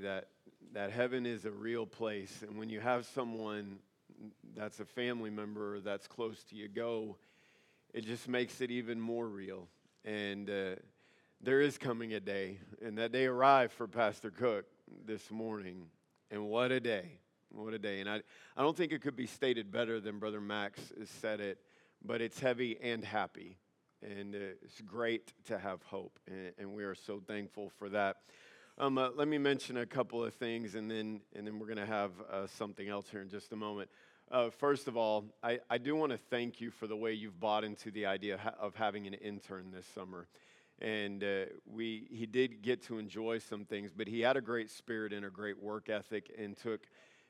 that, that heaven is a real place. And when you have someone that's a family member that's close to you go, it just makes it even more real. And uh, there is coming a day, and that day arrived for Pastor Cook this morning. And what a day! What a day. And I, I don't think it could be stated better than Brother Max has said it, but it's heavy and happy. And uh, it's great to have hope, and, and we are so thankful for that. Um, uh, let me mention a couple of things, and then, and then we're going to have uh, something else here in just a moment. Uh, first of all, I, I do want to thank you for the way you've bought into the idea of having an intern this summer. And uh, we, he did get to enjoy some things, but he had a great spirit and a great work ethic and took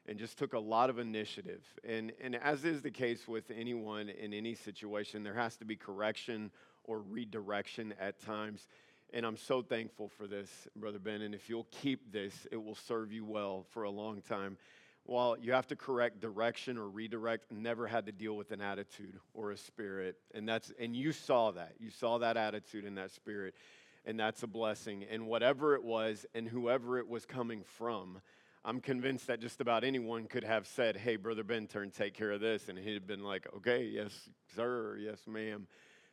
and just took a lot of initiative. And, and as is the case with anyone in any situation, there has to be correction or redirection at times. And I'm so thankful for this, Brother Ben. And if you'll keep this, it will serve you well for a long time. While you have to correct direction or redirect, never had to deal with an attitude or a spirit. And that's and you saw that. You saw that attitude and that spirit. And that's a blessing. And whatever it was and whoever it was coming from, I'm convinced that just about anyone could have said, Hey, Brother Ben, turn, take care of this. And he'd have been like, Okay, yes, sir, yes, ma'am.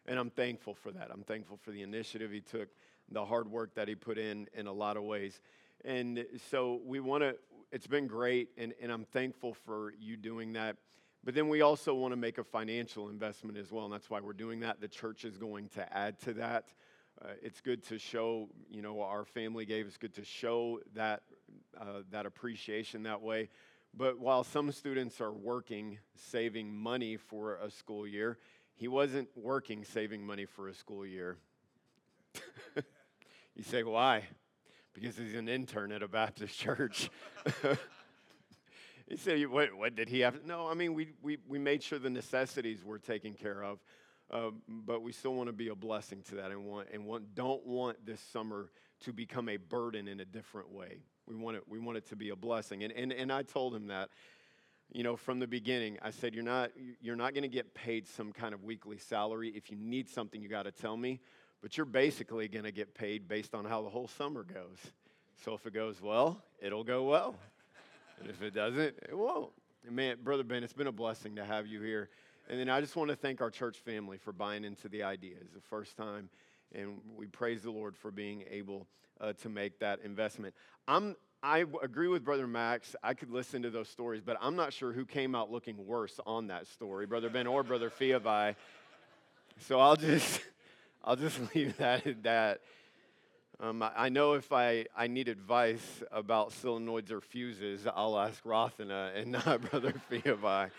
And I'm thankful for that. I'm thankful for the initiative he took, the hard work that he put in in a lot of ways. And so we want to, it's been great, and, and I'm thankful for you doing that. But then we also want to make a financial investment as well, and that's why we're doing that. The church is going to add to that. Uh, it's good to show, you know, our family gave. It's good to show that uh, that appreciation that way. But while some students are working, saving money for a school year, he wasn't working saving money for a school year. you say, why? Because he's an intern at a Baptist church. he said, what, what, did he have? No, I mean, we, we, we made sure the necessities were taken care of. Uh, but we still want to be a blessing to that and, want, and want, don't want this summer to become a burden in a different way. We want it, we want it to be a blessing. And, and, and I told him that you know, from the beginning, I said, you're not, you're not going to get paid some kind of weekly salary. If you need something, you got to tell me. But you're basically going to get paid based on how the whole summer goes. So if it goes well, it'll go well. And if it doesn't, it won't. And man, Brother Ben, it's been a blessing to have you here. And then I just want to thank our church family for buying into the idea. It's the first time, and we praise the Lord for being able uh, to make that investment. I'm, I agree with Brother Max. I could listen to those stories, but I'm not sure who came out looking worse on that story, Brother Ben or Brother Fiabai. So I'll just, I'll just leave that at that. Um, I know if I, I need advice about solenoids or fuses, I'll ask Rothana and not Brother Fiabai.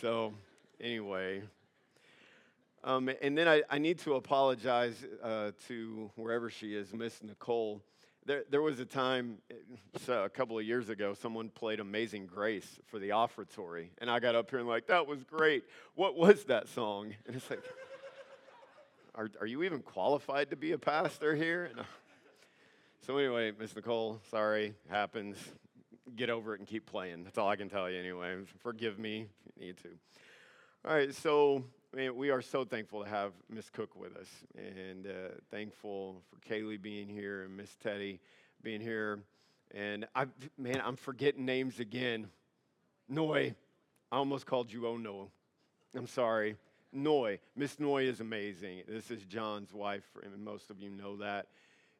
So anyway, um, and then I, I, need to apologize uh, to wherever she is, Miss Nicole. There, there was a time so a couple of years ago, someone played Amazing Grace for the offertory. And I got up here and, like, that was great. What was that song? And it's like, are, are you even qualified to be a pastor here? Uh, so, anyway, Miss Nicole, sorry, happens. Get over it and keep playing. That's all I can tell you, anyway. Forgive me if you need to. All right, so man, we are so thankful to have Miss Cook with us, and uh, thankful for Kaylee being here and Miss Teddy being here. And I, man, I'm forgetting names again. Noy, I almost called you Oh No. I'm sorry. Noy, Miss Noy is amazing. This is John's wife, and most of you know that.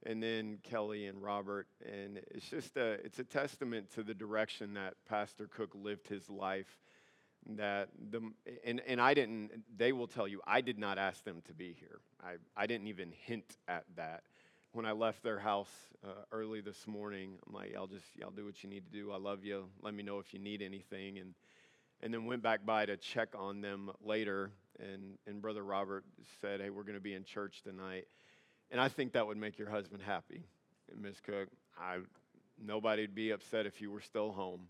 And then Kelly and Robert, and it's just a, it's a testament to the direction that Pastor Cook lived his life that the and, and i didn't they will tell you i did not ask them to be here. I, I didn't even hint at that. When i left their house uh, early this morning i'm like y'all just y'all do what you need to do. I love you. Let me know if you need anything. And and then went back by to check on them later. And and brother robert said hey we're going to be in church tonight. And i think that would make your husband happy miss cook. I nobody'd be upset if you were still home.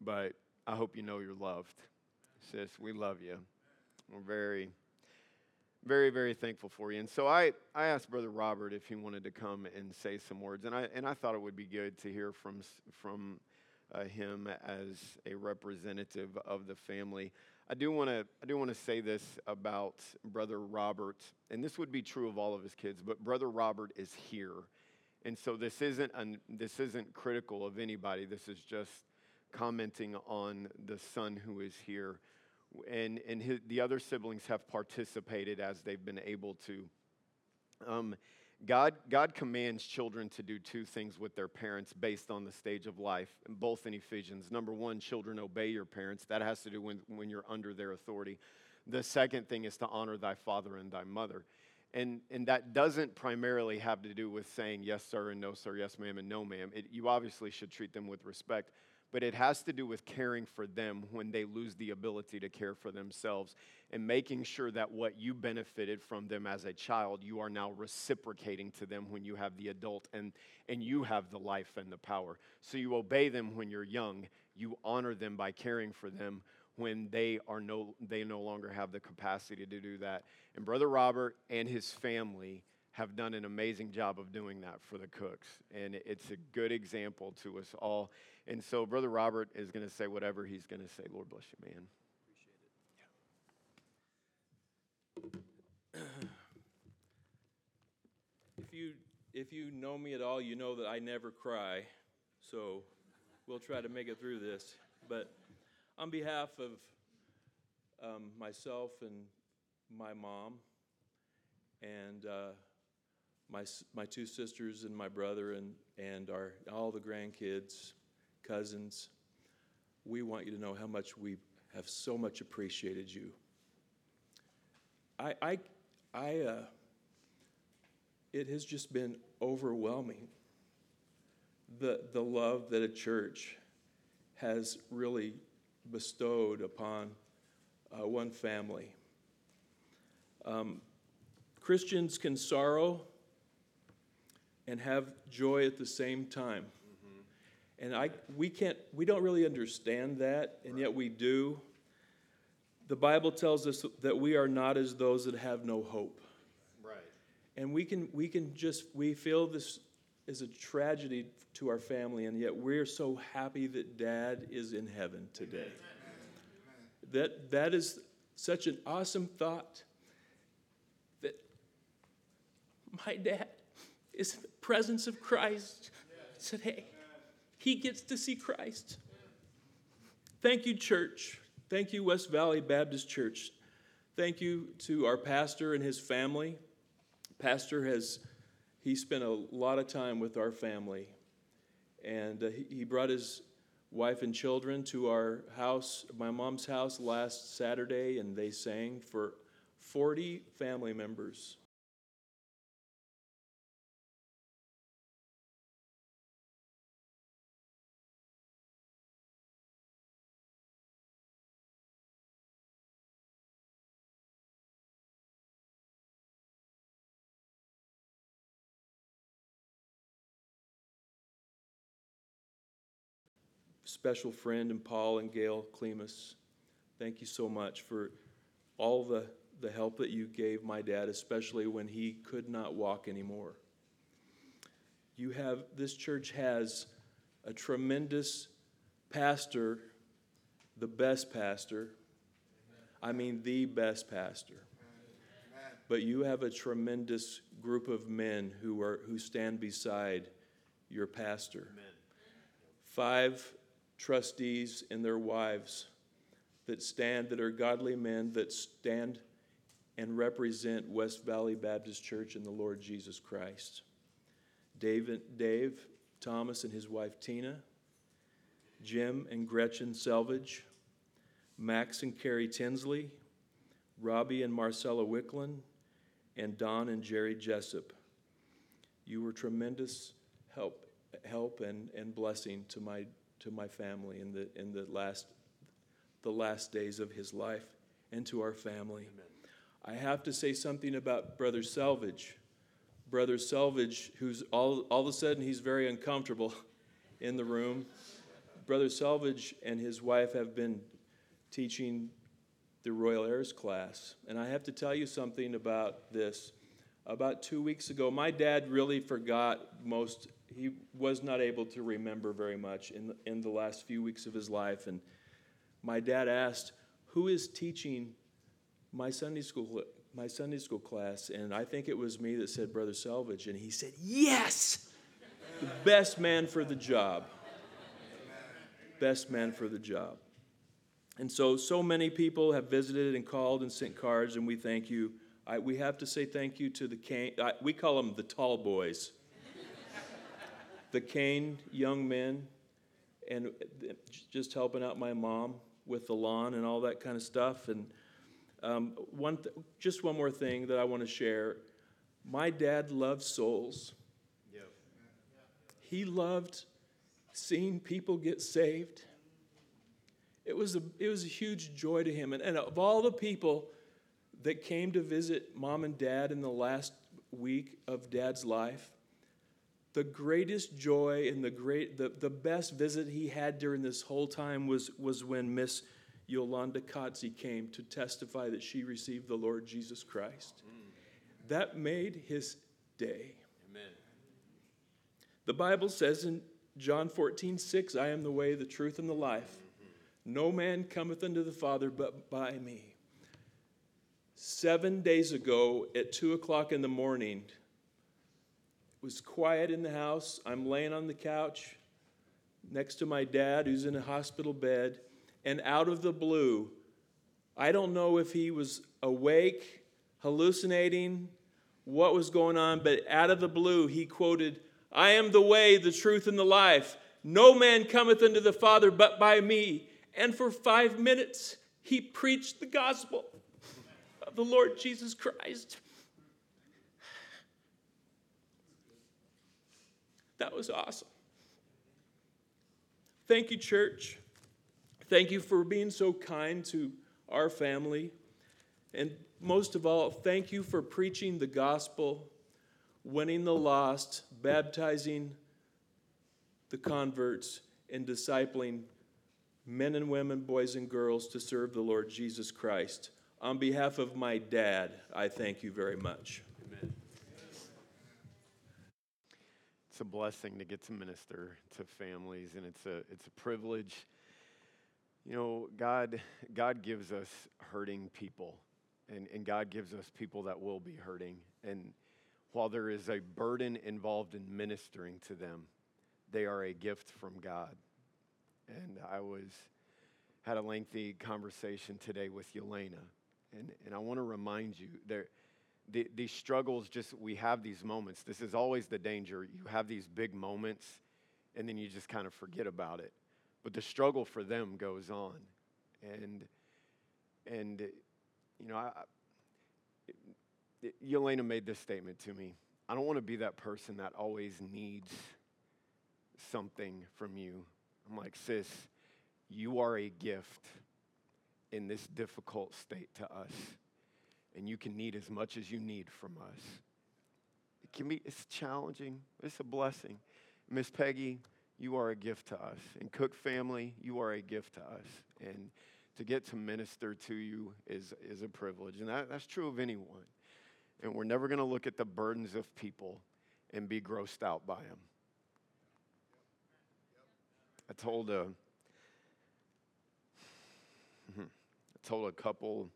But I hope you know you're loved. Sis, we love you. We're very, very, very thankful for you. And so I, I asked Brother Robert if he wanted to come and say some words. And I, and I thought it would be good to hear from, from uh, him as a representative of the family. I do want to I do want to say this about brother Robert, and this would be true of all of his kids, but brother Robert is here And so this isn't, an, this isn't critical of anybody. This is just commenting on the son who is here. And, and his, the other siblings have participated as they've been able to. Um, God, God commands children to do two things with their parents based on the stage of life, both in Ephesians. Number one, children obey your parents. That has to do when, when you're under their authority. The second thing is to honor thy father and thy mother. And, and that doesn't primarily have to do with saying yes, sir, and no, sir, yes, ma'am, and no, ma'am. It, you obviously should treat them with respect but it has to do with caring for them when they lose the ability to care for themselves and making sure that what you benefited from them as a child, you are now reciprocating to them when you have the adult and, and you have the life and the power. So you obey them when you're young, you honor them by caring for them when they are no they no longer have the capacity to do that. And brother Robert and his family have done an amazing job of doing that for the cooks. And it's a good example to us all. And so, Brother Robert is going to say whatever he's going to say. Lord bless you, man. Appreciate it. if you if you know me at all, you know that I never cry. So we'll try to make it through this. But on behalf of um, myself and my mom and uh, my, my two sisters and my brother and, and our, all the grandkids, cousins, we want you to know how much we have so much appreciated you. I, I, I uh, it has just been overwhelming the, the love that a church has really bestowed upon uh, one family. Um, Christians can sorrow and have joy at the same time. Mm-hmm. And I, we can't, we don't really understand that, and right. yet we do. The Bible tells us that we are not as those that have no hope. Right. And we can, we can just, we feel this is a tragedy to our family, and yet we're so happy that dad is in heaven today. Amen. That, that is such an awesome thought that my dad is presence of Christ today. He gets to see Christ. Thank you, church. Thank you, West Valley Baptist Church. Thank you to our pastor and his family. Pastor has he spent a lot of time with our family, and uh, he, he brought his wife and children to our house, my mom's house, last Saturday, and they sang for 40 family members. Special friend and Paul and Gail Clemus. Thank you so much for all the, the help that you gave my dad, especially when he could not walk anymore. You have, this church has a tremendous pastor, the best pastor. I mean, the best pastor. But you have a tremendous group of men who, are, who stand beside your pastor. Five trustees and their wives that stand, that are godly men that stand and represent West Valley Baptist Church and the Lord Jesus Christ. Dave, Dave Thomas and his wife Tina, Jim and Gretchen Selvage, Max and Carrie Tinsley, Robbie and Marcella Wicklin, and Don and Jerry Jessup. You were tremendous help, help and, and blessing to my to my family in the, in the, last, the last days of his life and to our family. Amen. I have to say something about Brother Selvage. Brother Selvage, who's all, all of a sudden he's very uncomfortable in the room. Brother Selvage and his wife have been teaching the Royal Heirs class. And I have to tell you something about this. About two weeks ago, my dad really forgot most he was not able to remember very much in the, in the last few weeks of his life. And my dad asked, Who is teaching my Sunday school, my Sunday school class? And I think it was me that said, Brother Selvage. And he said, Yes! the best man for the job. Best man for the job. And so, so many people have visited and called and sent cards, and we thank you. I, we have to say thank you to the Kane, I, we call them the tall boys. The Kane young men, and just helping out my mom with the lawn and all that kind of stuff. And um, one th- just one more thing that I want to share. My dad loved souls. Yep. He loved seeing people get saved. It was a, it was a huge joy to him. And, and of all the people that came to visit mom and dad in the last week of dad's life, the greatest joy and the, great, the, the best visit he had during this whole time was, was when Miss Yolanda Kotze came to testify that she received the Lord Jesus Christ. Mm. That made his day. Amen. The Bible says in John 14, 6, I am the way, the truth, and the life. No man cometh unto the Father but by me. Seven days ago at 2 o'clock in the morning, was quiet in the house. I'm laying on the couch next to my dad, who's in a hospital bed, and out of the blue, I don't know if he was awake, hallucinating, what was going on, but out of the blue, he quoted, I am the way, the truth, and the life. No man cometh unto the Father but by me and for five minutes, he preached the gospel of the Lord Jesus Christ. That was awesome. Thank you, church. Thank you for being so kind to our family. And most of all, thank you for preaching the gospel, winning the lost, baptizing the converts, and discipling men and women, boys and girls, to serve the Lord Jesus Christ. On behalf of my dad, I thank you very much. Amen. It's a blessing to get to minister to families, and it's a, it's a privilege. You know, God, God gives us hurting people, and, and God gives us people that will be hurting. And while there is a burden involved in ministering to them, they are a gift from God and I was had a lengthy conversation today with Yelena, and and I want to remind you there. The, these struggles just we have these moments. This is always the danger. You have these big moments and then you just kind of forget about it. But the struggle for them goes on. And and you know I, Yelena made this statement to me. I don't want to be that person that always needs something from you. I'm like, sis, you are a gift in this difficult state to us. And you can need as much as you need from us. It can be, it's challenging, it's a blessing. Miss Peggy, you are a gift to us. And Cook family, you are a gift to us. And to get to minister to you is, is a privilege. And that, that's true of anyone. And we're never going to look at the burdens of people and be grossed out by them. I told a, I told a couple,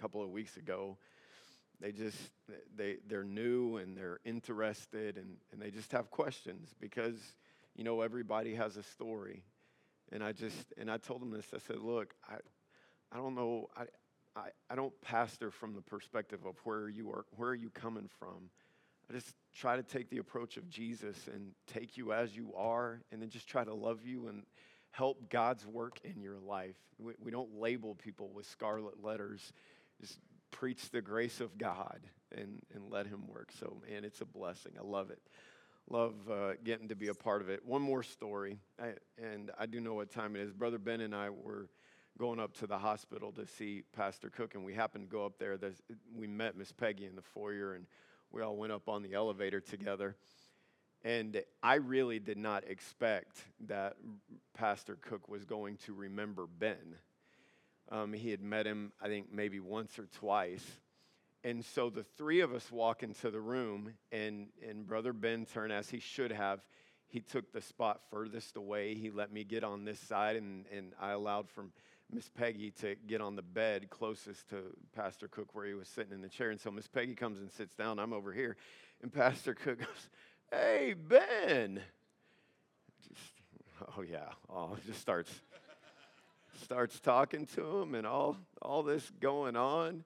couple of weeks ago, they just they they're new and they're interested and, and they just have questions because you know everybody has a story and i just and i told them this i said look i i don't know i i, I don't pastor from the perspective of where you are where are you coming from I just try to take the approach of Jesus and take you as you are and then just try to love you and help God's work in your life. We, we don't label people with scarlet letters. Just preach the grace of God and, and let Him work. So, man, it's a blessing. I love it. Love uh, getting to be a part of it. One more story, I, and I do know what time it is. Brother Ben and I were going up to the hospital to see Pastor Cook, and we happened to go up there. There's, we met Miss Peggy in the foyer, and we all went up on the elevator together. And I really did not expect that Pastor Cook was going to remember Ben. Um, he had met him, I think, maybe once or twice. And so the three of us walk into the room, and, and Brother Ben turned as he should have. He took the spot furthest away. He let me get on this side, and, and I allowed from Miss Peggy to get on the bed closest to Pastor Cook where he was sitting in the chair. And so Miss Peggy comes and sits down. I'm over here. And Pastor Cook goes, Hey, Ben. Just, oh, yeah. Oh, it just starts starts talking to him and all, all this going on.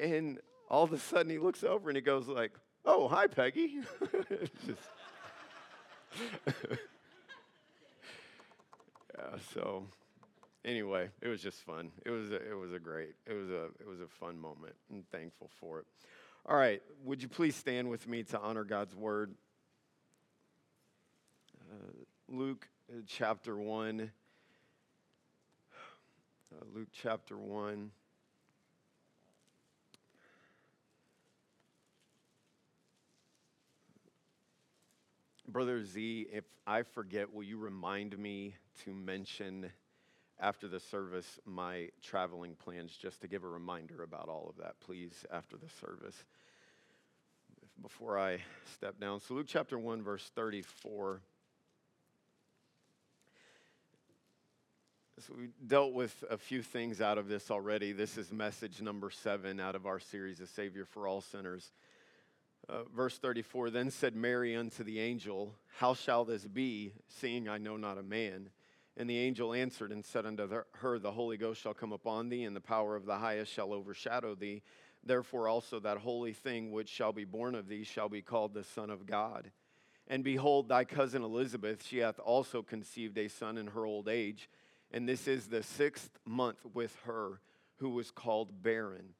And all of a sudden he looks over and he goes like, oh, hi, Peggy. yeah, so anyway, it was just fun. It was a, it was a great, it was a, it was a fun moment. I'm thankful for it. All right, would you please stand with me to honor God's word? Uh, Luke uh, chapter 1. Uh, Luke chapter 1. Brother Z, if I forget, will you remind me to mention after the service my traveling plans just to give a reminder about all of that, please, after the service before I step down. So, Luke chapter 1, verse 34. So, we dealt with a few things out of this already. This is message number seven out of our series, A Savior for All Sinners. Uh, verse 34 Then said Mary unto the angel, How shall this be, seeing I know not a man? And the angel answered and said unto her, The Holy Ghost shall come upon thee, and the power of the highest shall overshadow thee. Therefore also that holy thing which shall be born of thee shall be called the Son of God. And behold, thy cousin Elizabeth, she hath also conceived a son in her old age, and this is the sixth month with her who was called barren.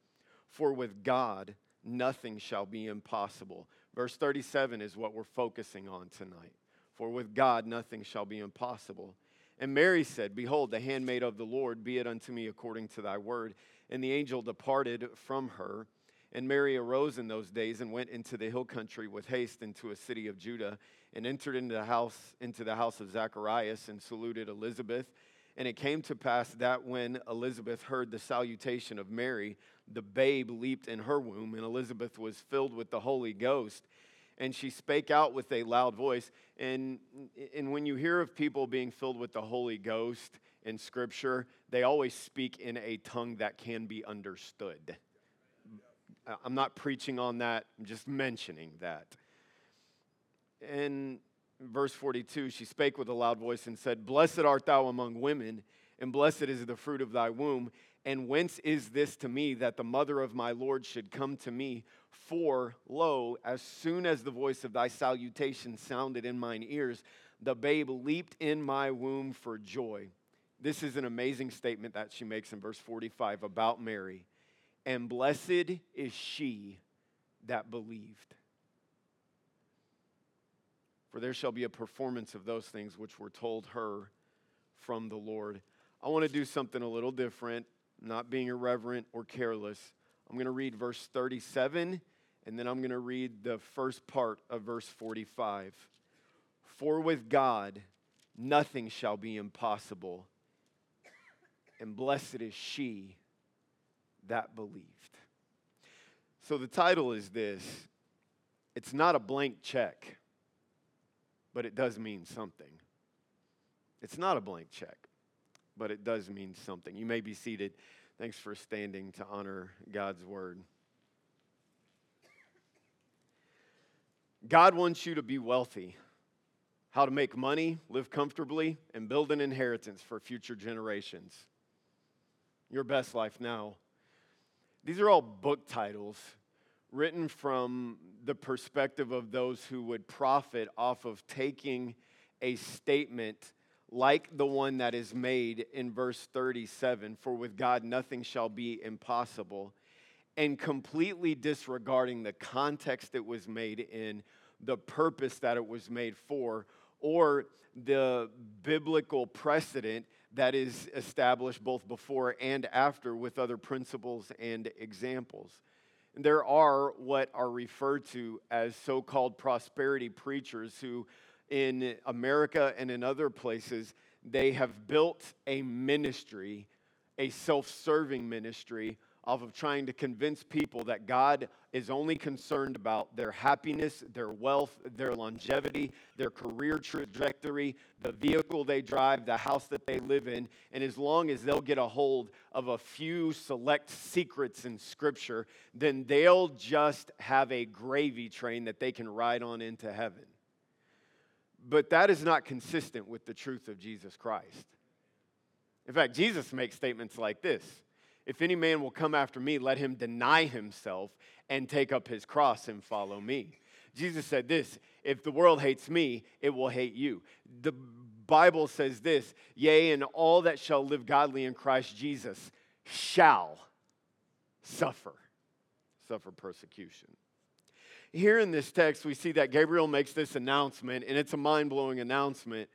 For with God nothing shall be impossible. Verse 37 is what we're focusing on tonight. For with God nothing shall be impossible. And Mary said, Behold, the handmaid of the Lord, be it unto me according to thy word. And the angel departed from her. And Mary arose in those days and went into the hill country with haste into a city of Judah, and entered into the house, into the house of Zacharias, and saluted Elizabeth. And it came to pass that when Elizabeth heard the salutation of Mary, the babe leaped in her womb, and Elizabeth was filled with the Holy Ghost. And she spake out with a loud voice. And, and when you hear of people being filled with the Holy Ghost in Scripture, they always speak in a tongue that can be understood. I'm not preaching on that, I'm just mentioning that. In verse 42, she spake with a loud voice and said, Blessed art thou among women, and blessed is the fruit of thy womb. And whence is this to me that the mother of my Lord should come to me? For, lo, as soon as the voice of thy salutation sounded in mine ears, the babe leaped in my womb for joy. This is an amazing statement that she makes in verse 45 about Mary. And blessed is she that believed. For there shall be a performance of those things which were told her from the Lord. I want to do something a little different not being irreverent or careless. I'm going to read verse 37 and then I'm going to read the first part of verse 45. For with God nothing shall be impossible, and blessed is she that believed. So the title is this it's not a blank check, but it does mean something. It's not a blank check but it does mean something. You may be seated. Thanks for standing to honor God's word. God wants you to be wealthy, how to make money, live comfortably, and build an inheritance for future generations. Your best life now. These are all book titles written from the perspective of those who would profit off of taking a statement like the one that is made in verse 37 For with God nothing shall be impossible, and completely disregarding the context it was made in, the purpose that it was made for, or the biblical precedent that is established both before and after with other principles and examples. There are what are referred to as so called prosperity preachers who in America and in other places, they have built a ministry, a self serving ministry, off of trying to convince people that God is only concerned about their happiness, their wealth, their longevity, their career trajectory, the vehicle they drive, the house that they live in. And as long as they'll get a hold of a few select secrets in Scripture, then they'll just have a gravy train that they can ride on into heaven. but that is not consistent with the truth of Jesus Christ. In fact, Jesus makes statements like this If any man will come after me, let him deny himself and take up his cross and follow me. Jesus said this If the world hates me, it will hate you. The Bible says this Yea, and all that shall live godly in Christ Jesus shall suffer, suffer persecution. Here in this text, we see that Gabriel makes this announcement, and it's a mind blowing announcement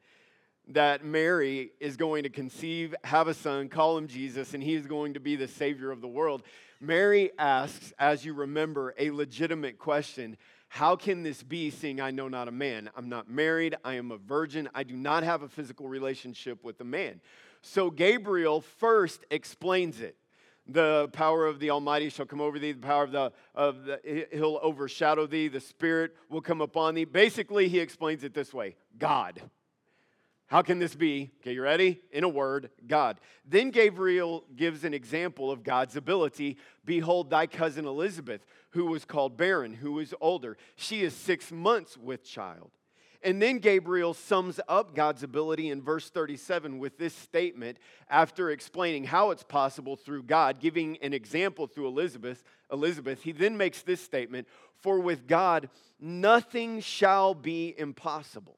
that Mary is going to conceive, have a son, call him Jesus, and he is going to be the Savior of the world. Mary asks, as you remember, a legitimate question How can this be, seeing I know not a man? I'm not married, I am a virgin, I do not have a physical relationship with a man. So Gabriel first explains it. The power of the Almighty shall come over thee, the power of the, of the, he'll overshadow thee, the Spirit will come upon thee. Basically, he explains it this way God. How can this be? Okay, you ready? In a word, God. Then Gabriel gives an example of God's ability. Behold, thy cousin Elizabeth, who was called barren, who is older. She is six months with child. And then Gabriel sums up God's ability in verse 37 with this statement after explaining how it's possible through God, giving an example through Elizabeth. Elizabeth, he then makes this statement, "For with God nothing shall be impossible."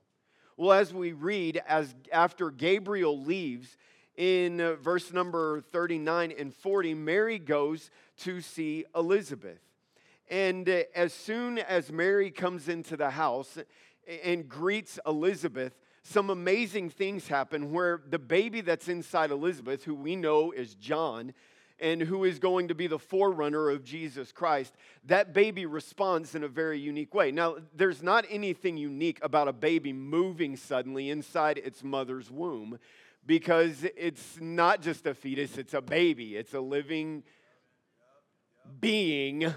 Well, as we read, as after Gabriel leaves in uh, verse number 39 and 40, Mary goes to see Elizabeth. And uh, as soon as Mary comes into the house and greets Elizabeth, some amazing things happen where the baby that's inside Elizabeth, who we know is John, and who is going to be the forerunner of Jesus Christ, that baby responds in a very unique way. Now, there's not anything unique about a baby moving suddenly inside its mother's womb because it's not just a fetus, it's a baby, it's a living being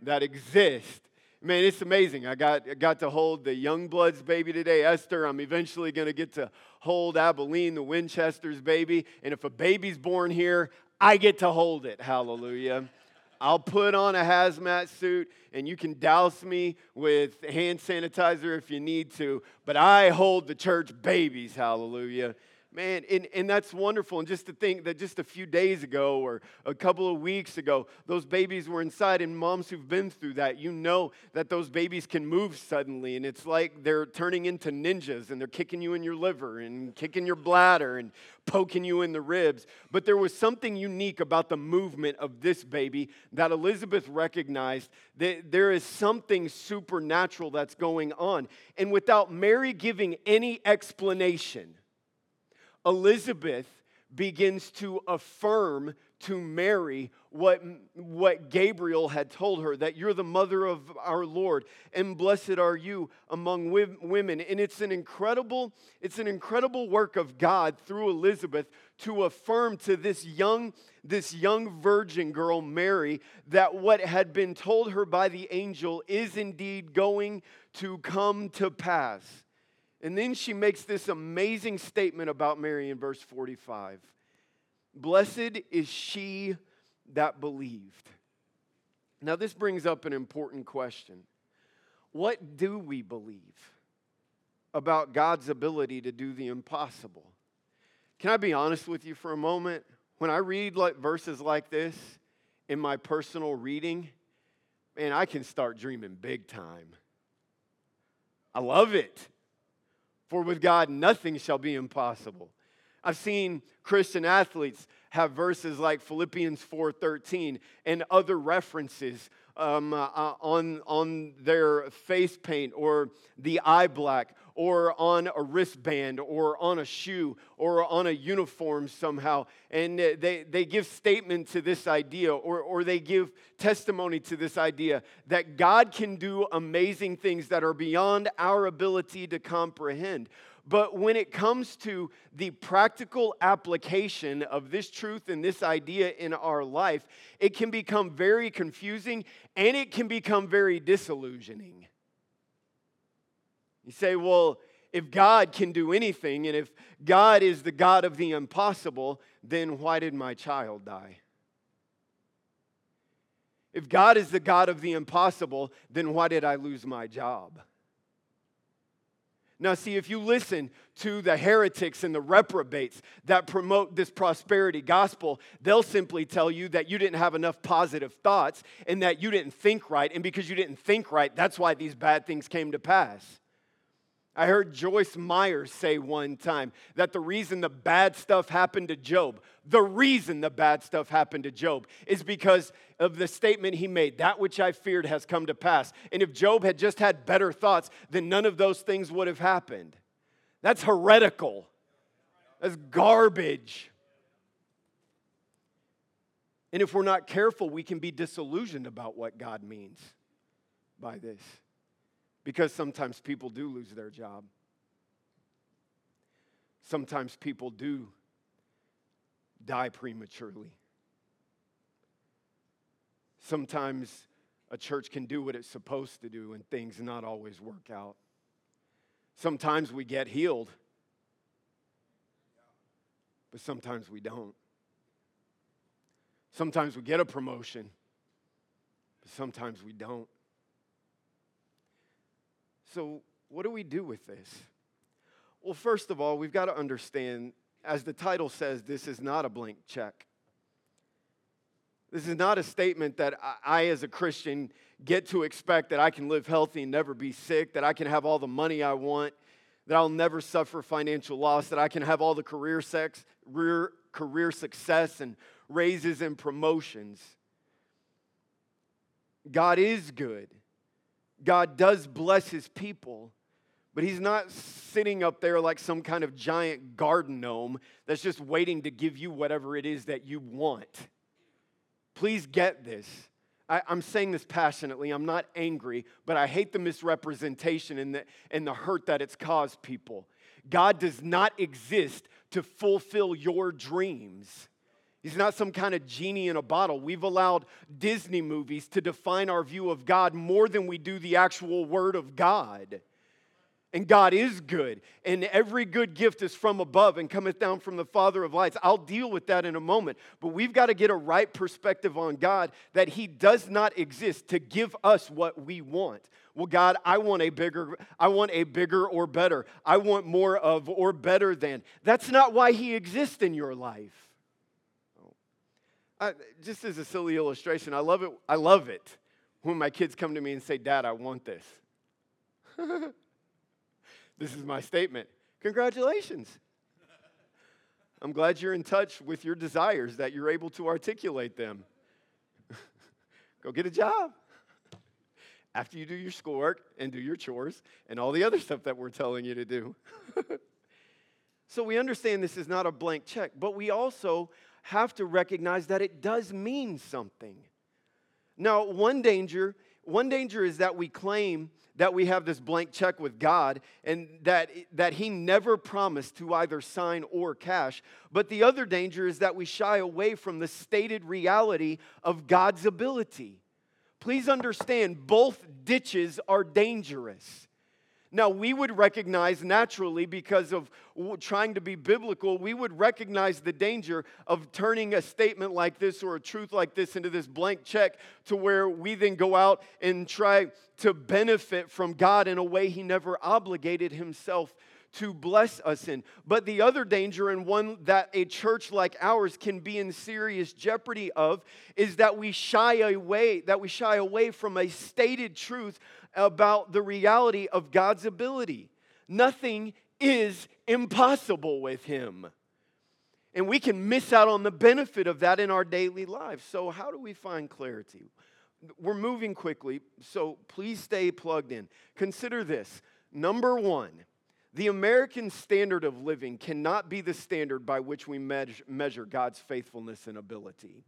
that exists. Man, it's amazing. I got, got to hold the Youngbloods baby today, Esther. I'm eventually going to get to hold Abilene, the Winchester's baby. And if a baby's born here, I get to hold it. Hallelujah. I'll put on a hazmat suit and you can douse me with hand sanitizer if you need to, but I hold the church babies. Hallelujah. Man, and, and that's wonderful. And just to think that just a few days ago or a couple of weeks ago, those babies were inside, and moms who've been through that, you know that those babies can move suddenly, and it's like they're turning into ninjas and they're kicking you in your liver and kicking your bladder and poking you in the ribs. But there was something unique about the movement of this baby that Elizabeth recognized that there is something supernatural that's going on. And without Mary giving any explanation, Elizabeth begins to affirm to Mary what, what Gabriel had told her that you're the mother of our Lord and blessed are you among women. And it's an incredible it's an incredible work of God through Elizabeth to affirm to this young this young virgin girl Mary that what had been told her by the angel is indeed going to come to pass and then she makes this amazing statement about Mary in verse 45 Blessed is she that believed. Now, this brings up an important question. What do we believe about God's ability to do the impossible? Can I be honest with you for a moment? When I read like verses like this in my personal reading, man, I can start dreaming big time. I love it. For with God, nothing shall be impossible. I've seen Christian athletes have verses like Philippians 4:13 and other references um, uh, on, on their face paint or the eye black or on a wristband or on a shoe or on a uniform somehow. And uh, they, they give statement to this idea or, or they give testimony to this idea that God can do amazing things that are beyond our ability to comprehend. But when it comes to the practical application of this truth and this idea in our life, it can become very confusing and it can become very disillusioning. You say, well, if God can do anything and if God is the God of the impossible, then why did my child die? If God is the God of the impossible, then why did I lose my job? Now, see, if you listen to the heretics and the reprobates that promote this prosperity gospel, they'll simply tell you that you didn't have enough positive thoughts and that you didn't think right. And because you didn't think right, that's why these bad things came to pass. I heard Joyce Meyer say one time that the reason the bad stuff happened to Job, the reason the bad stuff happened to Job is because of the statement he made, that which I feared has come to pass. And if Job had just had better thoughts, then none of those things would have happened. That's heretical. That's garbage. And if we're not careful, we can be disillusioned about what God means by this because sometimes people do lose their job. Sometimes people do die prematurely. Sometimes a church can do what it's supposed to do and things not always work out. Sometimes we get healed, but sometimes we don't. Sometimes we get a promotion, but sometimes we don't. So, what do we do with this? Well, first of all, we've got to understand, as the title says, this is not a blank check. This is not a statement that I, as a Christian, get to expect that I can live healthy and never be sick, that I can have all the money I want, that I'll never suffer financial loss, that I can have all the career, sex, career, career success and raises and promotions. God is good. God does bless his people, but he's not sitting up there like some kind of giant garden gnome that's just waiting to give you whatever it is that you want. Please get this. I, am saying this passionately. I'm not angry, but I hate the misrepresentation and the, and the hurt that it's caused people. God does not exist to fulfill your dreams. He's not some kind of genie in a bottle. We've allowed Disney movies to define our view of God more than we do the actual Word of God. And God is good, and every good gift is from above and cometh down from the Father of lights. I'll deal with that in a moment, but we've got to get a right perspective on God that He does not exist to give us what we want. Well, God, I want a bigger, I want a bigger or better. I want more of or better than. That's not why He exists in your life. I, just as a silly illustration, I love it. I love it when my kids come to me and say, "Dad, I want this." this is my statement. Congratulations. I'm glad you're in touch with your desires, that you're able to articulate them. Go get a job. After you do your schoolwork and do your chores and all the other stuff that we're telling you to do. so we understand this is not a blank check, but we also have to recognize that it does mean something. Now, one danger, one danger is that we claim that we have this blank check with God and that, that He never promised to either sign or cash. But the other danger is that we shy away from the stated reality of God's ability. Please understand, both ditches are dangerous. Now, we would recognize naturally, because of trying to be biblical, we would recognize the danger of turning a statement like this or a truth like this into this blank check to where we then go out and try to benefit from God in a way He never obligated Himself to bless us in. But the other danger, and one that a church like ours can be in serious jeopardy of, is that we shy away, that we shy away from a stated truth about the reality of God's ability. Nothing is impossible with Him. And we can miss out on the benefit of that in our daily lives. So, how do we find clarity? We're moving quickly, so please stay plugged in. Consider this number one, the American standard of living cannot be the standard by which we measure God's faithfulness and ability.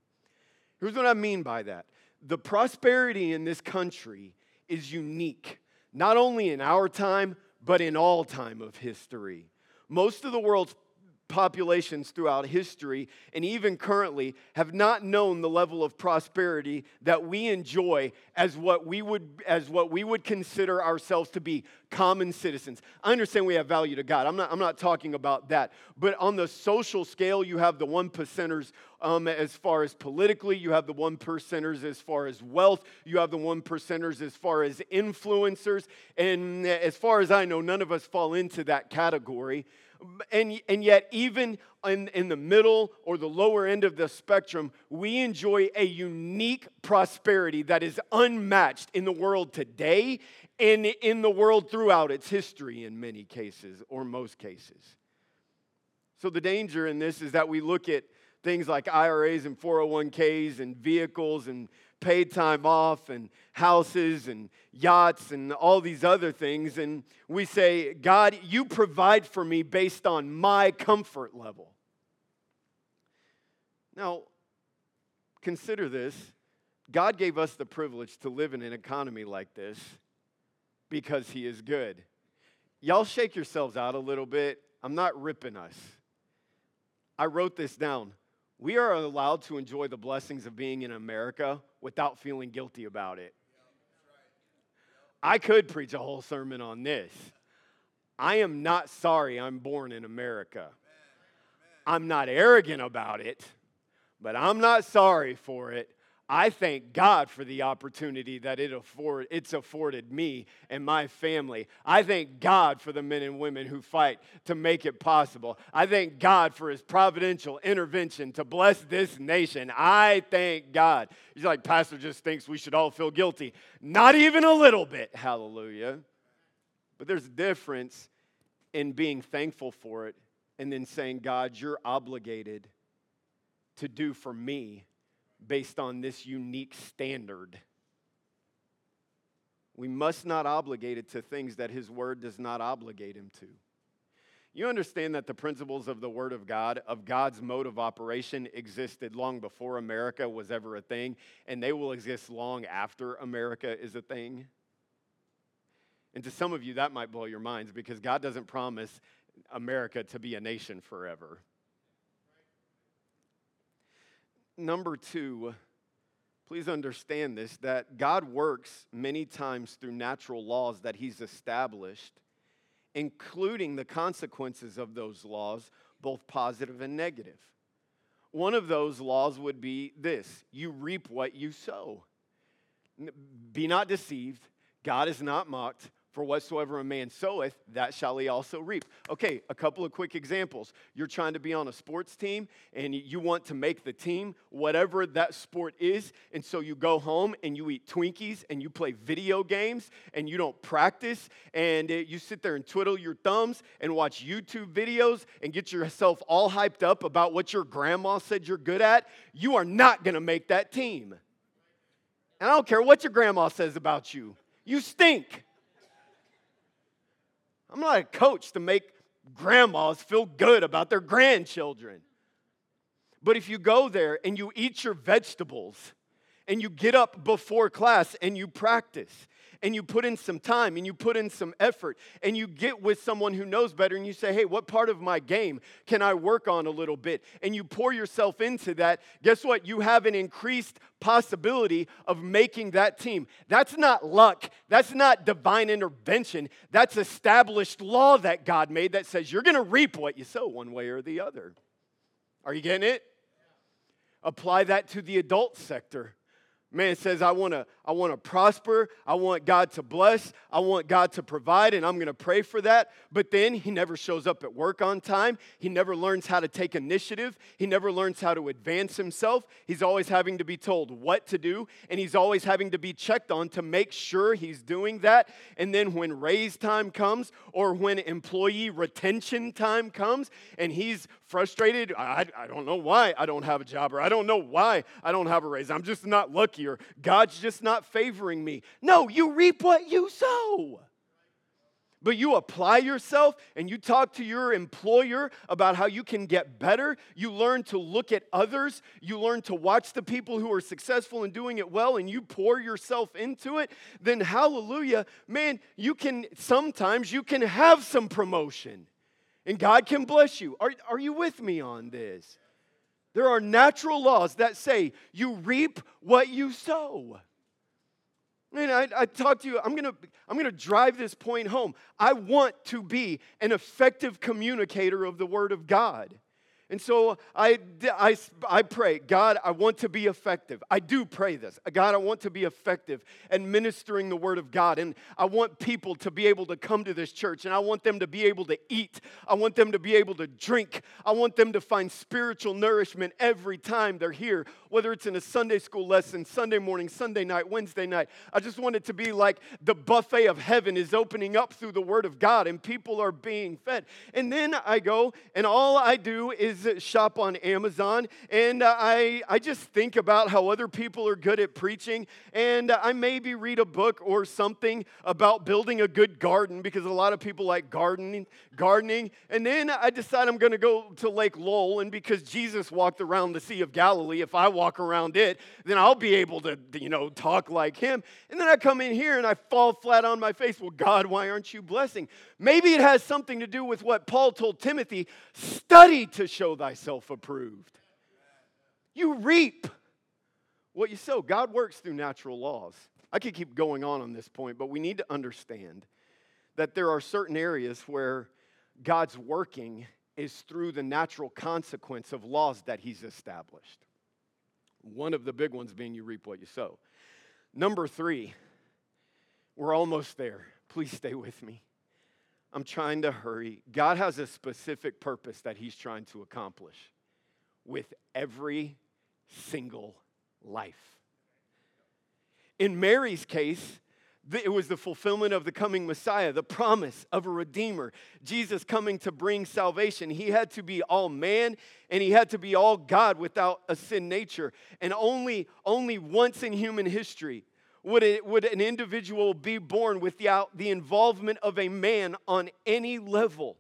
Here's what I mean by that the prosperity in this country is unique, not only in our time, but in all time of history. Most of the world's populations throughout history and even currently have not known the level of prosperity that we enjoy as what we would as what we would consider ourselves to be common citizens. I understand we have value to God. I'm not, I'm not talking about that. But on the social scale, you have the one percenters um, as far as politically, you have the one percenters as far as wealth, you have the one percenters as far as influencers. And as far as I know, none of us fall into that category. And, and yet, even in, in the middle or the lower end of the spectrum, we enjoy a unique prosperity that is unmatched in the world today and in the world throughout its history, in many cases, or most cases. So, the danger in this is that we look at things like IRAs and 401ks and vehicles and paid time off and houses and yachts and all these other things. And we say, God, you provide for me based on my comfort level. Now, consider this God gave us the privilege to live in an economy like this because He is good. Y'all shake yourselves out a little bit. I'm not ripping us. I wrote this down. We are allowed to enjoy the blessings of being in America without feeling guilty about it. I could preach a whole sermon on this. I am not sorry I'm born in America. I'm not arrogant about it, but I'm not sorry for it. I thank God for the opportunity that it afford, it's afforded me and my family. I thank God for the men and women who fight to make it possible. I thank God for his providential intervention to bless this nation. I thank God. He's like, Pastor just thinks we should all feel guilty. Not even a little bit. Hallelujah. But there's a difference in being thankful for it and then saying, God, you're obligated to do for me based on this unique standard. We must not obligate it to things that His Word does not obligate Him to. You understand that the principles of the Word of God, of God's mode of operation, existed long before America was ever a thing, and they will exist long after America is a thing? And to some of you, that might blow your minds because God doesn't promise America to be a nation forever. Number two, please understand this that God works many times through natural laws that He's established, including the consequences of those laws, both positive and negative. One of those laws would be this you reap what you sow. Be not deceived, God is not mocked. For whatsoever a man soweth, that shall he also reap. Okay, a couple of quick examples. You're trying to be on a sports team and you want to make the team, whatever that sport is. And so you go home and you eat Twinkies and you play video games and you don't practice and you sit there and twiddle your thumbs and watch YouTube videos and get yourself all hyped up about what your grandma said you're good at. You are not going to make that team. And I don't care what your grandma says about you, you stink. I'm not a coach to make grandmas feel good about their grandchildren. But if you go there and you eat your vegetables and you get up before class and you practice and you put in some time and you put in some effort and you get with someone who knows better and you say, hey, what part of my game can I work on a little bit? And you pour yourself into that, guess what? You have an increased possibility of making that team. That's not luck, that's not divine intervention. That's established law that God made that says you're going to reap what you sow one way or the other. Are you getting it? Apply that to the adult sector. Man says, I want to I want to prosper. I want God to bless. I want God to provide, and I'm going to pray for that. But then he never shows up at work on time. He never learns how to take initiative. He never learns how to advance himself. He's always having to be told what to do, and he's always having to be checked on to make sure he's doing that. And then when raise time comes, or when employee retention time comes, and he's frustrated, I, I don't know why I don't have a job, or I don't know why I don't have a raise. I'm just not lucky, or God's just not favoring me. No, you reap what you sow. But you apply yourself and you talk to your employer about how you can get better. You learn to look at others. You learn to watch the people who are successful and doing it well and you pour yourself into it. Then, hallelujah, man, you can sometimes you can have some promotion And God can bless you. Are, are you with me on this? There are natural laws that say you reap what you sow. And I, I talk to you, I'm gonna, I'm gonna drive this point home. I want to be an effective communicator of the Word of God. And so I, I, I pray, God, I want to be effective. I do pray this. God, I want to be effective at ministering the word of God. And I want people to be able to come to this church. And I want them to be able to eat. I want them to be able to drink. I want them to find spiritual nourishment every time they're here, whether it's in a Sunday school lesson, Sunday morning, Sunday night, Wednesday night. I just want it to be like the buffet of heaven is opening up through the word of God and people are being fed. And then I go and all I do is shop on Amazon, and uh, I, I just think about how other people are good at preaching, and I maybe read a book or something about building a good garden because a lot of people like gardening, gardening. And then I decide I'm going to go to Lake Lowell, and because Jesus walked around the Sea of Galilee, if I walk around it, then I'll be able to, you know, talk like him. And then I come in here and I fall flat on my face. Well, God, why aren't you blessing? Maybe it has something to do with what Paul told Timothy study to show thyself approved. You reap what you sow. God works through natural laws. I could keep going on on this point, but we need to understand that there are certain areas where God's working is through the natural consequence of laws that He's established. One of the big ones being you reap what you sow. Number three, we're almost there. Please stay with me. I'm trying to hurry. God has a specific purpose that He's trying to accomplish with every single life. In Mary's case, it was the fulfillment of the coming Messiah, the promise of a Redeemer, Jesus coming to bring salvation. He had to be all man and he had to be all God without a sin nature. And only, only once in human history would, it, would an individual be born without the involvement of a man on any level.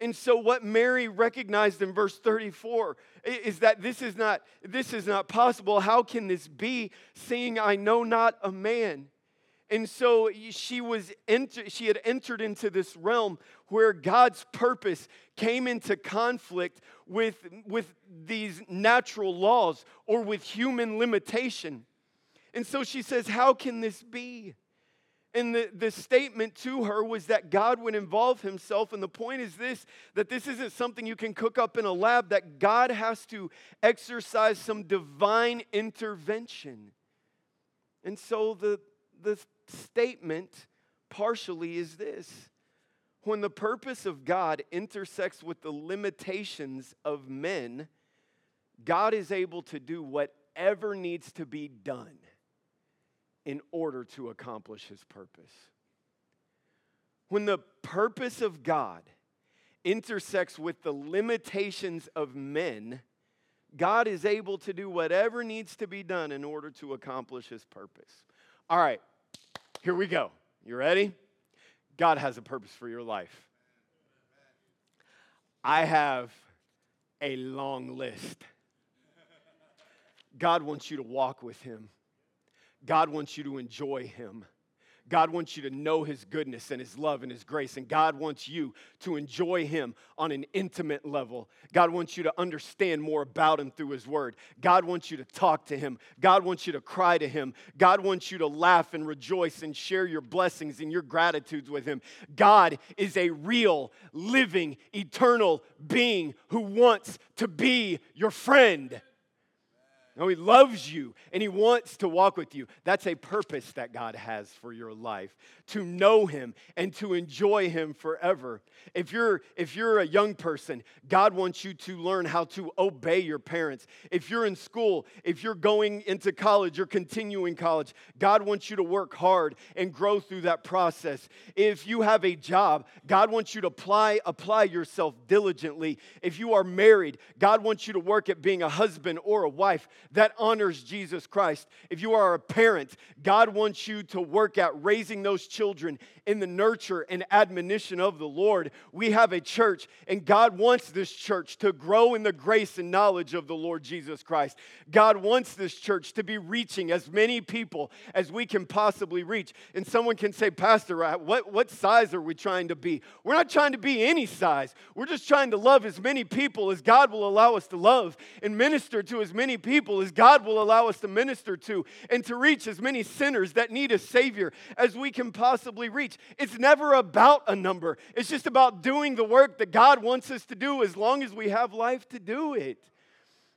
And so what Mary recognized in verse 34 is that this is not this is not possible. How can this be seeing I know not a man? And so she was enter, she had entered into this realm where God's purpose came into conflict with, with these natural laws or with human limitation. And so she says, How can this be? And the, the statement to her was that God would involve himself. And the point is this that this isn't something you can cook up in a lab, that God has to exercise some divine intervention. And so the, the statement partially is this when the purpose of God intersects with the limitations of men, God is able to do whatever needs to be done in order to accomplish his purpose. When the purpose of God intersects with the limitations of men, God is able to do whatever needs to be done in order to accomplish his purpose. All right, here we go. You ready? God has a purpose for your life. I have a long list. God wants you to walk with him. God wants you to enjoy Him. God wants you to know His goodness and His love and His grace. And God wants you to enjoy Him on an intimate level. God wants you to understand more about Him through His Word. God wants you to talk to Him. God wants you to cry to Him. God wants you to laugh and rejoice and share your blessings and your gratitudes with Him. God is a real, living, eternal being who wants to be your friend. He loves you and He wants to walk with you. That's a purpose that God has for your life to know Him and to enjoy Him forever. If you're, if you're a young person, God wants you to learn how to obey your parents. If you're in school, if you're going into college or continuing college, God wants you to work hard and grow through that process. If you have a job, God wants you to apply, apply yourself diligently. If you are married, God wants you to work at being a husband or a wife that honors Jesus Christ. If you are a parent, God wants you to work at raising those children in the nurture and admonition of the Lord. We have a church, and God wants this church to grow in the grace and knowledge of the Lord Jesus Christ. God wants this church to be reaching as many people as we can possibly reach. And someone can say, Pastor, what, what size are we trying to be? We're not trying to be any size. We're just trying to love as many people as God will allow us to love and minister to as many people as God will allow us to minister to and to reach as many sinners that need a Savior as we can possibly reach. It's never about a number, it's just about doing the work that God wants us to do as long as we have life to do it.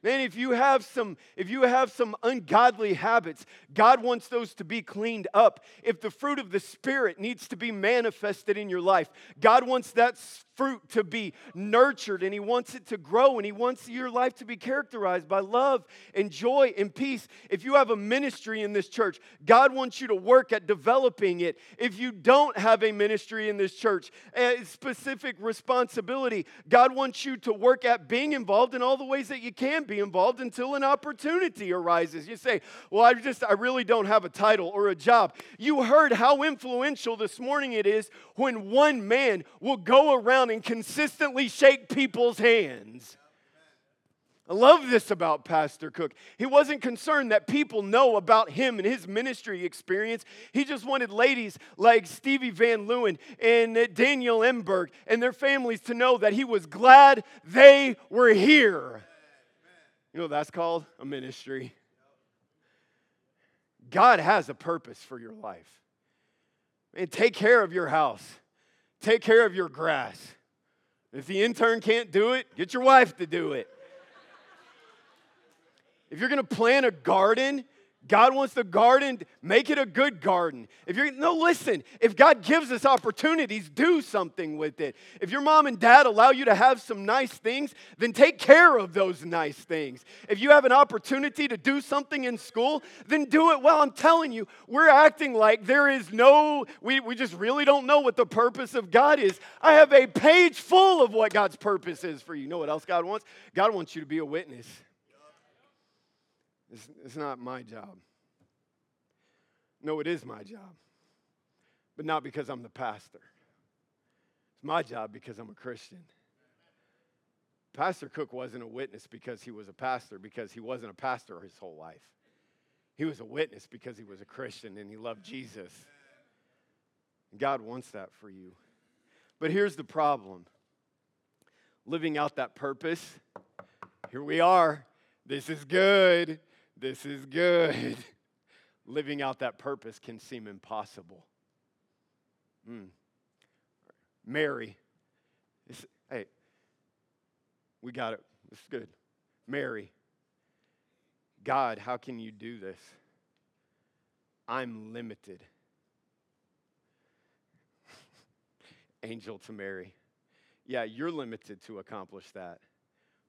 Man, if you have some if you have some ungodly habits, God wants those to be cleaned up. If the fruit of the spirit needs to be manifested in your life, God wants that fruit to be nurtured and He wants it to grow and He wants your life to be characterized by love and joy and peace. If you have a ministry in this church, God wants you to work at developing it. If you don't have a ministry in this church, a specific responsibility, God wants you to work at being involved in all the ways that you can be involved until an opportunity arises. You say, Well, I just, I really don't have a title or a job. You heard how influential this morning it is when one man will go around and consistently shake people's hands. I love this about Pastor Cook. He wasn't concerned that people know about him and his ministry experience. He just wanted ladies like Stevie Van Leeuwen and Daniel Emberg and their families to know that he was glad they were here. You know that's called? A ministry. God has a purpose for your life. And take care of your house. Take care of your grass. If the intern can't do it, get your wife to do it. If you're gonna plant a garden, God wants the garden, make it a good garden. If you're, no, listen, if God gives us opportunities, do something with it. If your mom and dad allow you to have some nice things, then take care of those nice things. If you have an opportunity to do something in school, then do it well. I'm telling you, we're acting like there is no, we, we just really don't know what the purpose of God is. I have a page full of what God's purpose is for you. You know what else God wants? God wants you to be a witness. It's, it's not my job. No, it is my job, but not because I'm the pastor. It's my job because I'm a Christian. Pastor Cook wasn't a witness because he was a pastor, because he wasn't a pastor his whole life. He was a witness because he was a Christian and he loved Jesus. God wants that for you. But here's the problem living out that purpose, here we are. This is good. This is good. Living out that purpose can seem impossible. Mm. Mary, hey, we got it. It's good. Mary, God, how can you do this? I'm limited. Angel to Mary. Yeah, you're limited to accomplish that.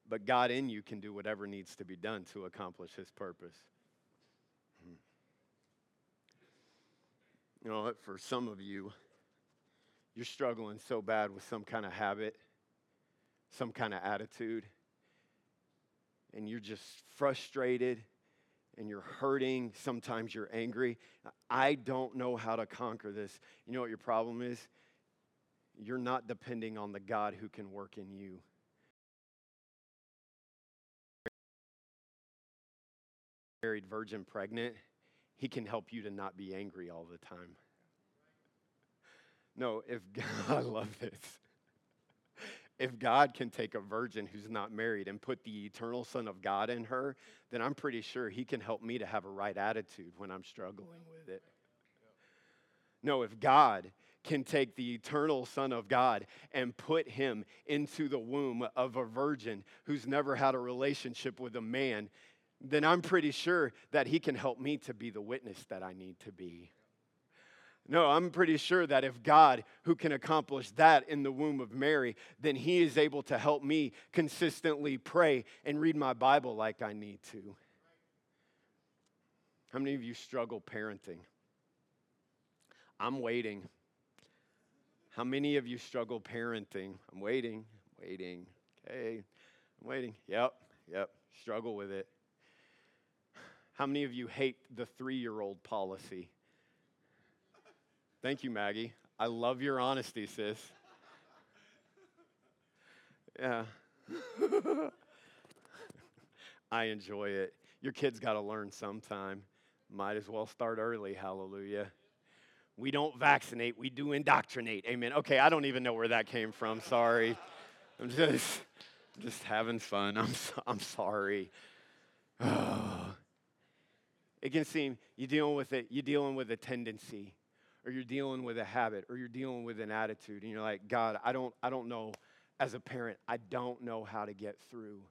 But God in you can do whatever needs to be done to accomplish his purpose. You know, for some of you, you're struggling so bad with some kind of habit, some kind of attitude, and you're just frustrated and you're hurting. Sometimes you're angry. I don't know how to conquer this. You know what your problem is? You're not depending on the God who can work in you. Married virgin pregnant, he can help you to not be angry all the time. No, if God, I love this. If God can take a virgin who's not married and put the eternal Son of God in her, then I'm pretty sure He can help me to have a right attitude when I'm struggling with it. No, if God can take the eternal Son of God and put him into the womb of a virgin who's never had a relationship with a man, then I'm pretty sure that He can help me to be the witness that I need to be. No, I'm pretty sure that if God, who can accomplish that in the womb of Mary, then He is able to help me consistently pray and read my Bible like I need to. How many of you struggle parenting? I'm waiting. How many of you struggle parenting? I'm waiting, waiting. Okay, I'm waiting. Yep, yep, struggle with it. How many of you hate the three year old policy? Thank you, Maggie. I love your honesty, sis. Yeah. I enjoy it. Your kids got to learn sometime. Might as well start early. Hallelujah. We don't vaccinate, we do indoctrinate. Amen. Okay, I don't even know where that came from. Sorry. I'm just just having fun. I'm I'm sorry. Oh. It can seem you're dealing with it, you're dealing with a tendency, or you're dealing with a habit, or you're dealing with an attitude, and you're like, God, I don't, I don't know. As a parent, I don't know how to get through.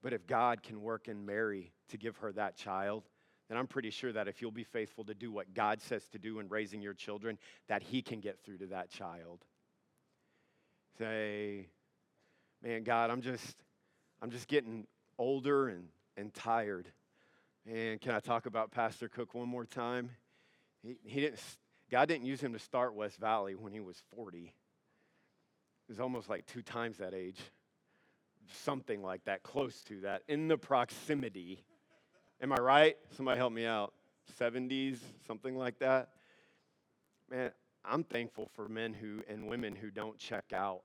But if God can work in Mary to give her that child, then I'm pretty sure that if you'll be faithful to do what God says to do in raising your children, that He can get through to that child. Say, man, God, I'm just, I'm just getting older and, and tired. And can I talk about Pastor Cook one more time? He, he didn't, God didn't use him to start West Valley when he was 40. He was almost like two times that age. Something like that, close to that, in the proximity. Am I right? Somebody help me out. 70s, something like that. Man, I'm thankful for men who and women who don't check out.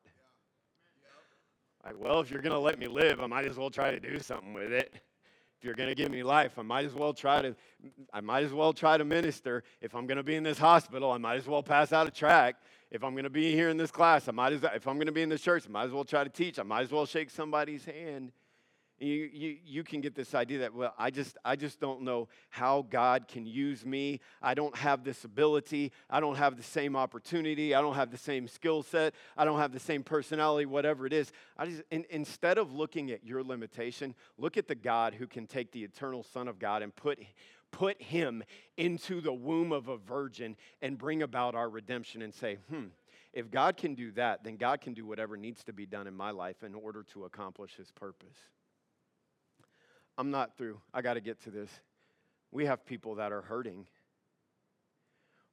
Like, well, if you're going to let me live, I might as well try to do something with it if you're going to give me life, I might as well try to I might as well try to minister. If I'm going to be in this hospital, I might as well pass out a tract. If I'm going to be here in this class, I might as if I'm going to be in this church, I might as well try to teach. I might as well shake somebody's hand. You, you, you can get this idea that, well, I just, I just don't know how God can use me. I don't have this ability. I don't have the same opportunity. I don't have the same skill set. I don't have the same personality, whatever it is. I just, in, instead of looking at your limitation, look at the God who can take the eternal Son of God and put, put him into the womb of a virgin and bring about our redemption and say, hmm, if God can do that, then God can do whatever needs to be done in my life in order to accomplish his purpose. I'm not through. I got to get to this. We have people that are hurting.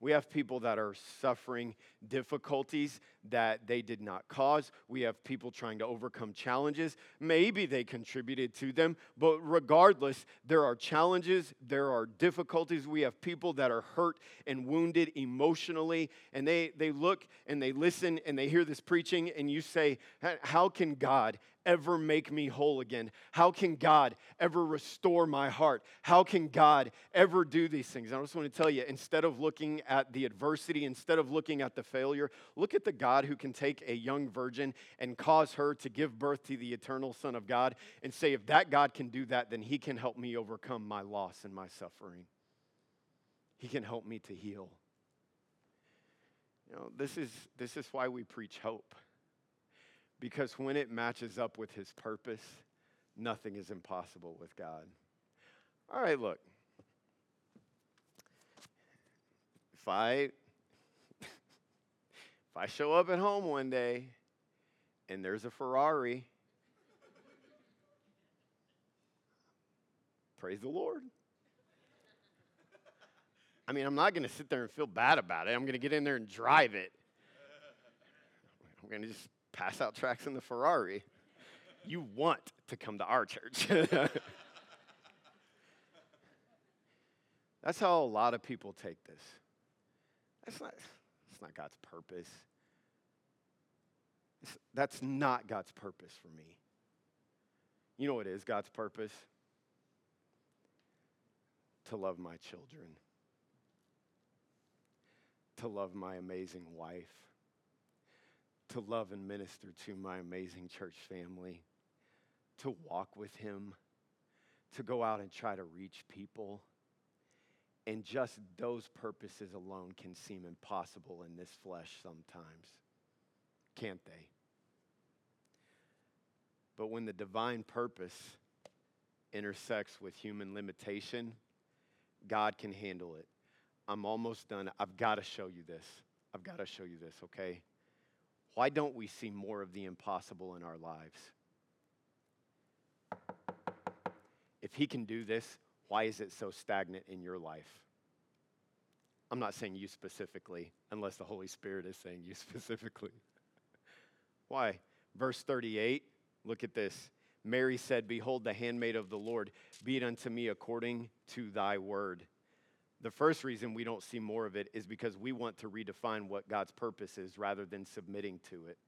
We have people that are suffering difficulties that they did not cause. We have people trying to overcome challenges. Maybe they contributed to them, but regardless, there are challenges, there are difficulties. We have people that are hurt and wounded emotionally, and they, they look and they listen and they hear this preaching, and you say, How can God ever make me whole again? How can God ever restore my heart? How can God ever do these things? And I just want to tell you instead of looking at the adversity, instead of looking at the failure, look at the God who can take a young virgin and cause her to give birth to the eternal Son of God and say, if that God can do that, then He can help me overcome my loss and my suffering. He can help me to heal. You know, this is, this is why we preach hope. Because when it matches up with his purpose, nothing is impossible with God. All right, look. If I if I show up at home one day and there's a Ferrari, praise the Lord. I mean, I'm not going to sit there and feel bad about it. I'm going to get in there and drive it. I'm going to just pass out tracks in the Ferrari. You want to come to our church. That's how a lot of people take this. That's not, that's not God's purpose. It's, that's not God's purpose for me. You know what is God's purpose? To love my children, to love my amazing wife, to love and minister to my amazing church family, to walk with Him, to go out and try to reach people. And just those purposes alone can seem impossible in this flesh sometimes, can't they? But when the divine purpose intersects with human limitation, God can handle it. I'm almost done. I've got to show you this. I've got to show you this, okay? Why don't we see more of the impossible in our lives? If He can do this, why is it so stagnant in your life? I'm not saying you specifically, unless the Holy Spirit is saying you specifically. why? Verse 38, look at this. Mary said, Behold, the handmaid of the Lord, be it unto me according to thy word. The first reason we don't see more of it is because we want to redefine what God's purpose is rather than submitting to it.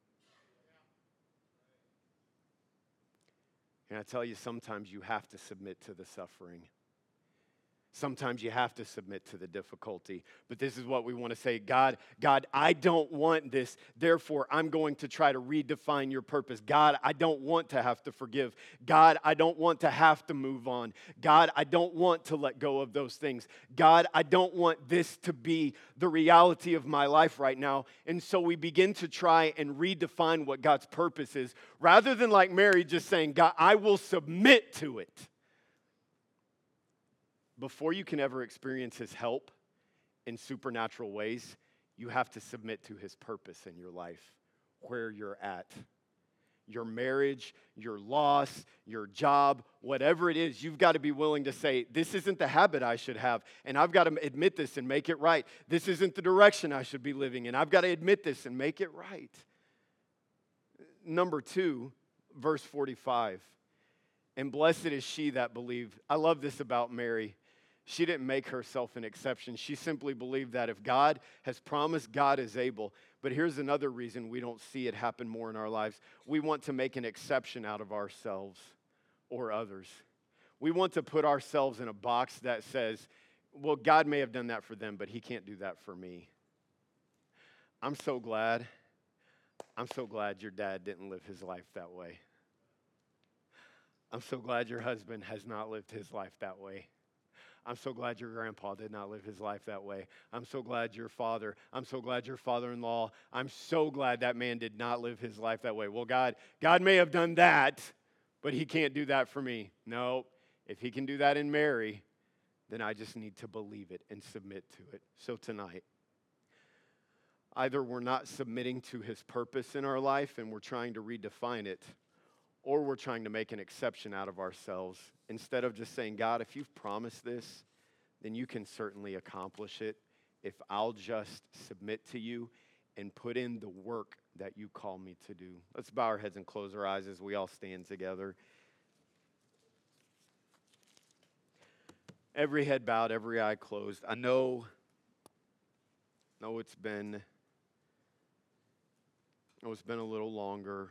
And I tell you, sometimes you have to submit to the suffering. Sometimes you have to submit to the difficulty. But this is what we want to say God, God, I don't want this. Therefore, I'm going to try to redefine your purpose. God, I don't want to have to forgive. God, I don't want to have to move on. God, I don't want to let go of those things. God, I don't want this to be the reality of my life right now. And so we begin to try and redefine what God's purpose is rather than like Mary just saying, God, I will submit to it before you can ever experience his help in supernatural ways, you have to submit to his purpose in your life, where you're at. Your marriage, your loss, your job, whatever it is, you've got to be willing to say, This isn't the habit I should have, and I've got to admit this and make it right. This isn't the direction I should be living in. I've got to admit this and make it right. Number two, verse 45. And blessed is she that believed. I love this about Mary. She didn't make herself an exception. She simply believed that if God has promised, God is able. But here's another reason we don't see it happen more in our lives we want to make an exception out of ourselves or others. We want to put ourselves in a box that says, well, God may have done that for them, but He can't do that for me. I'm so glad. I'm so glad your dad didn't live his life that way. I'm so glad your husband has not lived his life that way. I'm so glad your grandpa did not live his life that way. I'm so glad your father, I'm so glad your father in law, I'm so glad that man did not live his life that way. Well, God, God may have done that, but he can't do that for me. No, if he can do that in Mary, then I just need to believe it and submit to it. So tonight, either we're not submitting to his purpose in our life and we're trying to redefine it, or we're trying to make an exception out of ourselves instead of just saying, God, if you've promised this, then you can certainly accomplish it if I'll just submit to you and put in the work that you call me to do. Let's bow our heads and close our eyes as we all stand together. Every head bowed, every eye closed. I know, know it's been, know it's been a little longer.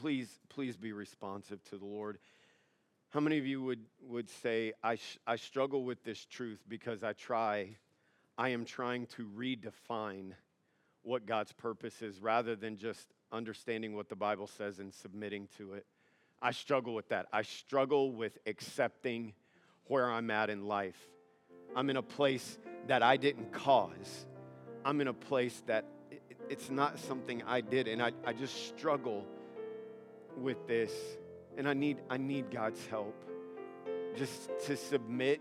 Please, please be responsive to the Lord. How many of you would, would say, I, sh- I struggle with this truth because I try, I am trying to redefine what God's purpose is rather than just understanding what the Bible says and submitting to it? I struggle with that. I struggle with accepting where I'm at in life. I'm in a place that I didn't cause. I'm in a place that it's not something I did, and I, I just struggle with this, and I need, I need God's help just to submit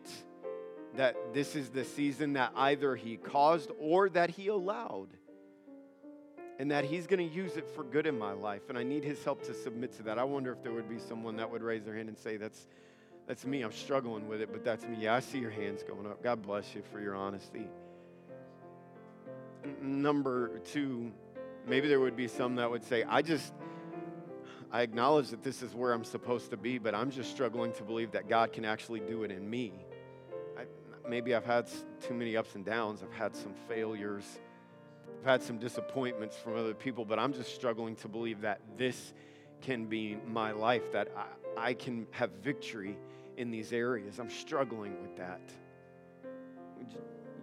that this is the season that either He caused or that He allowed, and that He's going to use it for good in my life. And I need His help to submit to that. I wonder if there would be someone that would raise their hand and say, That's, that's me. I'm struggling with it, but that's me. Yeah, I see your hands going up. God bless you for your honesty. Number two, maybe there would be some that would say, I just, I acknowledge that this is where I'm supposed to be, but I'm just struggling to believe that God can actually do it in me. I, maybe I've had too many ups and downs, I've had some failures, I've had some disappointments from other people, but I'm just struggling to believe that this can be my life, that I, I can have victory in these areas. I'm struggling with that.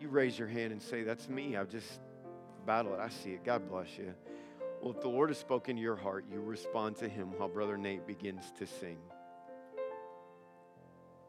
You raise your hand and say, That's me. I've just battled it. I see it. God bless you. Well, if the Lord has spoken to your heart, you respond to him while Brother Nate begins to sing.